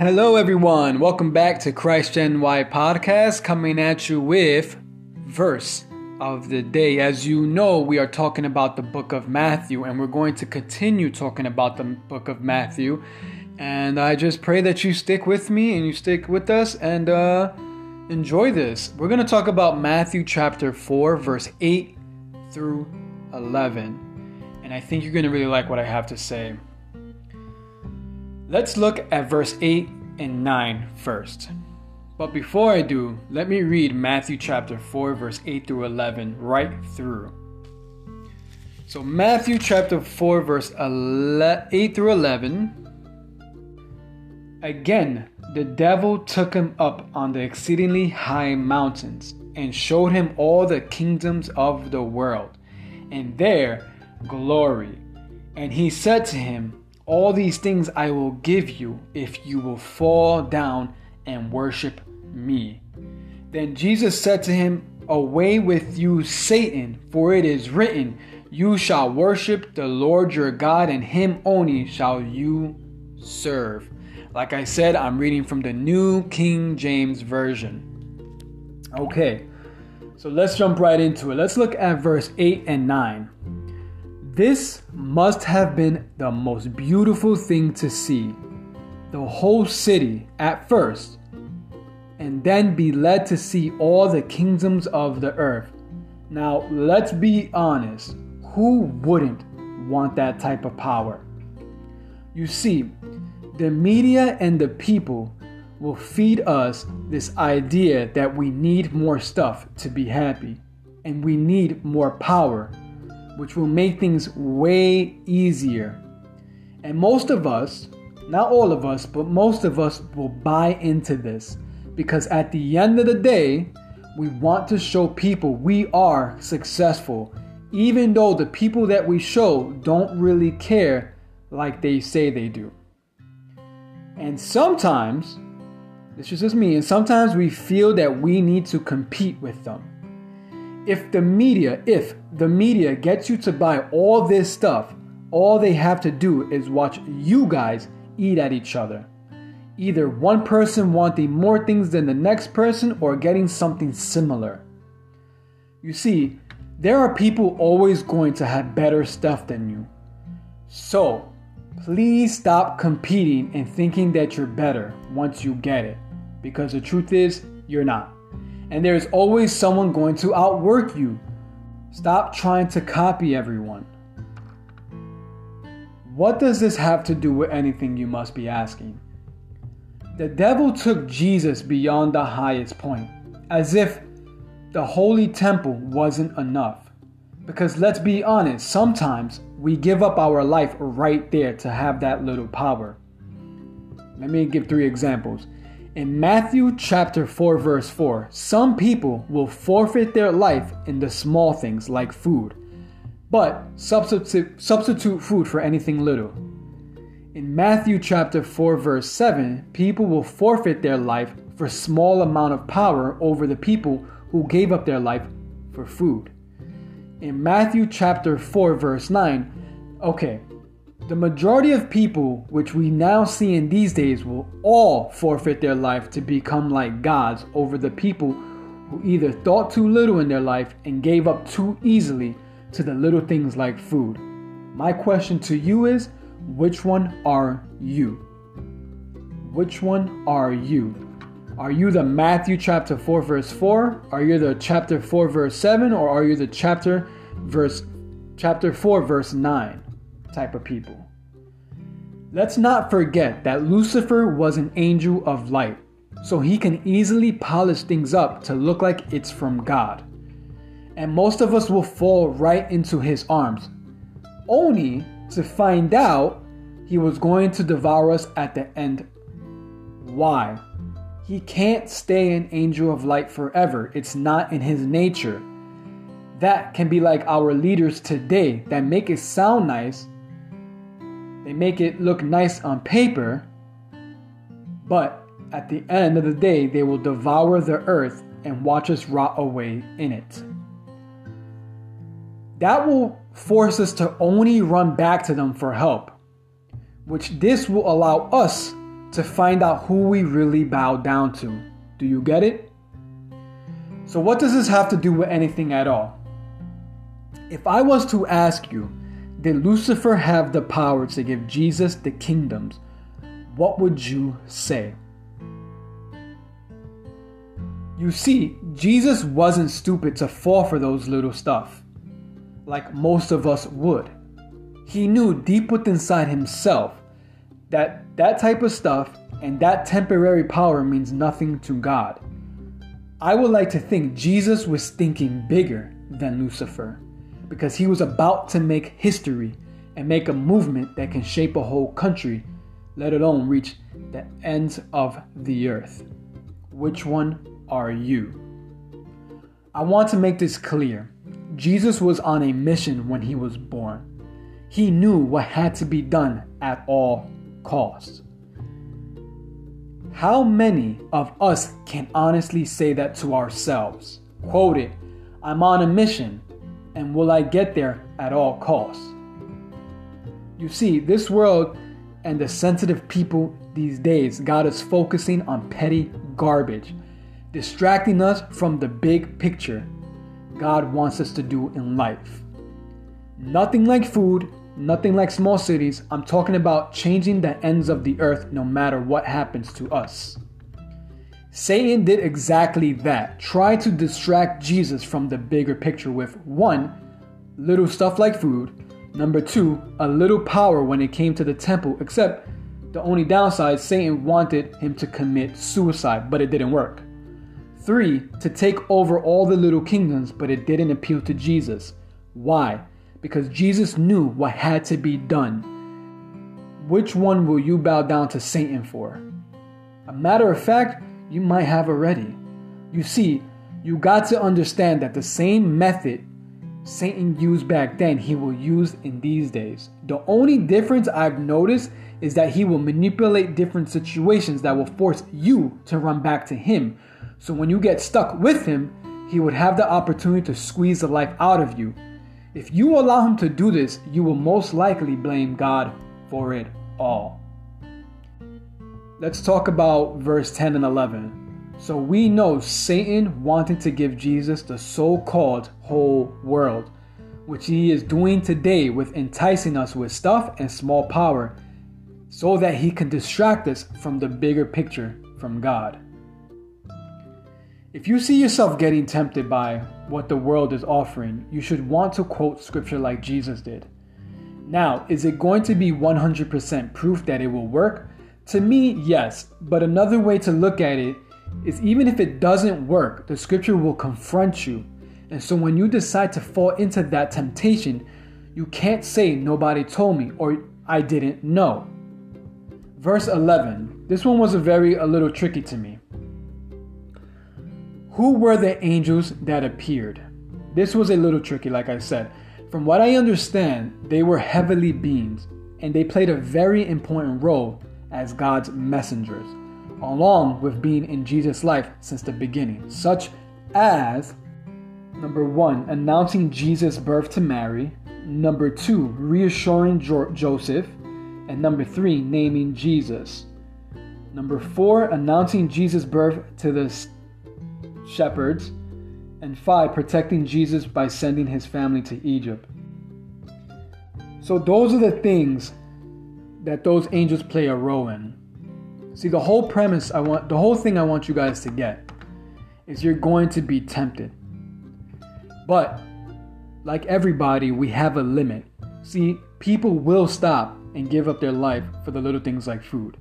Hello, everyone. Welcome back to Christ Gen Y podcast, coming at you with verse of the day. As you know, we are talking about the book of Matthew, and we're going to continue talking about the book of Matthew. And I just pray that you stick with me and you stick with us and uh, enjoy this. We're going to talk about Matthew chapter 4, verse 8 through 11. And I think you're going to really like what I have to say. Let's look at verse 8 and 9 first. But before I do, let me read Matthew chapter 4, verse 8 through 11 right through. So, Matthew chapter 4, verse 8 through 11. Again, the devil took him up on the exceedingly high mountains and showed him all the kingdoms of the world and their glory. And he said to him, all these things I will give you if you will fall down and worship me. Then Jesus said to him, Away with you, Satan, for it is written, You shall worship the Lord your God, and him only shall you serve. Like I said, I'm reading from the New King James Version. Okay, so let's jump right into it. Let's look at verse 8 and 9. This must have been the most beautiful thing to see. The whole city at first, and then be led to see all the kingdoms of the earth. Now, let's be honest who wouldn't want that type of power? You see, the media and the people will feed us this idea that we need more stuff to be happy and we need more power which will make things way easier. And most of us, not all of us, but most of us will buy into this because at the end of the day, we want to show people we are successful, even though the people that we show don't really care like they say they do. And sometimes, this is just me, and sometimes we feel that we need to compete with them if the media, if the media gets you to buy all this stuff, all they have to do is watch you guys eat at each other. Either one person wanting more things than the next person or getting something similar. You see, there are people always going to have better stuff than you. So, please stop competing and thinking that you're better once you get it. Because the truth is, you're not and there is always someone going to outwork you. Stop trying to copy everyone. What does this have to do with anything, you must be asking? The devil took Jesus beyond the highest point, as if the holy temple wasn't enough. Because let's be honest, sometimes we give up our life right there to have that little power. Let me give three examples. In Matthew chapter 4 verse 4, some people will forfeit their life in the small things like food, but substitute, substitute food for anything little. In Matthew chapter 4 verse 7, people will forfeit their life for small amount of power over the people who gave up their life for food. In Matthew chapter 4 verse 9, okay, the majority of people, which we now see in these days, will all forfeit their life to become like gods over the people who either thought too little in their life and gave up too easily to the little things like food. My question to you is which one are you? Which one are you? Are you the Matthew chapter 4 verse 4? Are you the chapter 4 verse 7 or are you the chapter verse chapter 4 verse 9? Type of people. Let's not forget that Lucifer was an angel of light, so he can easily polish things up to look like it's from God. And most of us will fall right into his arms, only to find out he was going to devour us at the end. Why? He can't stay an angel of light forever, it's not in his nature. That can be like our leaders today that make it sound nice they make it look nice on paper, but at the end of the day, they will devour the earth and watch us rot away in it. That will force us to only run back to them for help, which this will allow us to find out who we really bow down to. Do you get it? So, what does this have to do with anything at all? If I was to ask you, did Lucifer have the power to give Jesus the kingdoms? What would you say? You see, Jesus wasn't stupid to fall for those little stuff, like most of us would. He knew deep within inside himself that that type of stuff and that temporary power means nothing to God. I would like to think Jesus was thinking bigger than Lucifer because he was about to make history and make a movement that can shape a whole country, let alone reach the ends of the earth. Which one are you? I want to make this clear. Jesus was on a mission when he was born. He knew what had to be done at all costs. How many of us can honestly say that to ourselves? Quote it I'm on a mission, and will I get there at all costs? You see, this world and the sensitive people these days got us focusing on petty garbage distracting us from the big picture God wants us to do in life. Nothing like food, nothing like small cities. I'm talking about changing the ends of the earth no matter what happens to us. Satan did exactly that. Try to distract Jesus from the bigger picture with one, little stuff like food, number two, a little power when it came to the temple, except the only downside, Satan wanted him to commit suicide, but it didn't work. Three, to take over all the little kingdoms, but it didn't appeal to Jesus. Why? Because Jesus knew what had to be done. Which one will you bow down to Satan for? A matter of fact, you might have already. You see, you got to understand that the same method Satan used back then, he will use in these days. The only difference I've noticed is that he will manipulate different situations that will force you to run back to him so when you get stuck with him, he would have the opportunity to squeeze the life out of you. If you allow him to do this, you will most likely blame God for it all. Let's talk about verse 10 and 11. So we know Satan wanted to give Jesus the so called whole world, which he is doing today with enticing us with stuff and small power, so that he can distract us from the bigger picture from God. If you see yourself getting tempted by what the world is offering, you should want to quote scripture like Jesus did. Now, is it going to be 100% proof that it will work? To me, yes, but another way to look at it is even if it doesn't work, the scripture will confront you. And so when you decide to fall into that temptation, you can't say nobody told me or I didn't know. Verse 11. This one was a very a little tricky to me. Who were the angels that appeared? This was a little tricky, like I said. From what I understand, they were heavenly beings, and they played a very important role as God's messengers, along with being in Jesus' life since the beginning, such as number one, announcing Jesus' birth to Mary, number two, reassuring jo- Joseph, and number three, naming Jesus. Number four, announcing Jesus' birth to the shepherds, and five, protecting Jesus by sending his family to Egypt. So, those are the things that those angels play a role in. See, the whole premise I want, the whole thing I want you guys to get is you're going to be tempted. But, like everybody, we have a limit. See, people will stop and give up their life for the little things like food.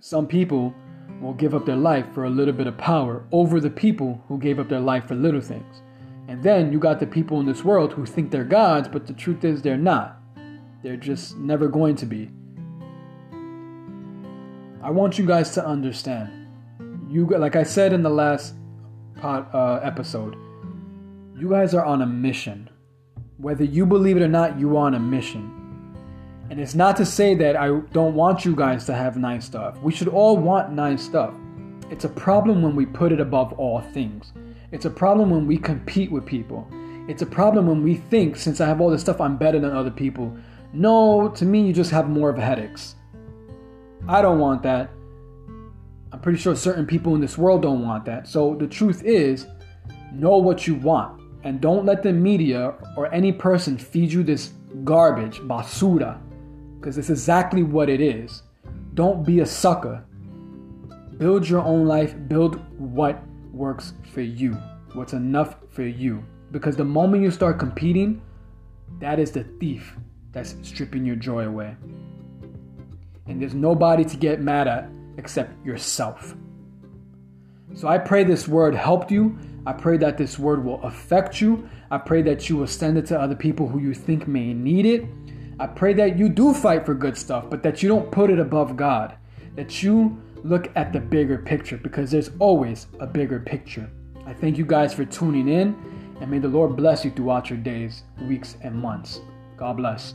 Some people will give up their life for a little bit of power over the people who gave up their life for little things. And then you got the people in this world who think they're gods, but the truth is they're not. They're just never going to be. I want you guys to understand. You like I said in the last uh, episode, you guys are on a mission. Whether you believe it or not, you are on a mission. And it's not to say that I don't want you guys to have nice stuff. We should all want nice stuff. It's a problem when we put it above all things. It's a problem when we compete with people. It's a problem when we think, since I have all this stuff, I'm better than other people. No, to me, you just have more of headaches. I don't want that. I'm pretty sure certain people in this world don't want that. So the truth is, know what you want and don't let the media or any person feed you this garbage, basura, because it's exactly what it is. Don't be a sucker. Build your own life, build what works for you, what's enough for you. Because the moment you start competing, that is the thief that's stripping your joy away. And there's nobody to get mad at except yourself. So I pray this word helped you. I pray that this word will affect you. I pray that you will send it to other people who you think may need it. I pray that you do fight for good stuff, but that you don't put it above God. That you look at the bigger picture because there's always a bigger picture. I thank you guys for tuning in, and may the Lord bless you throughout your days, weeks, and months. God bless.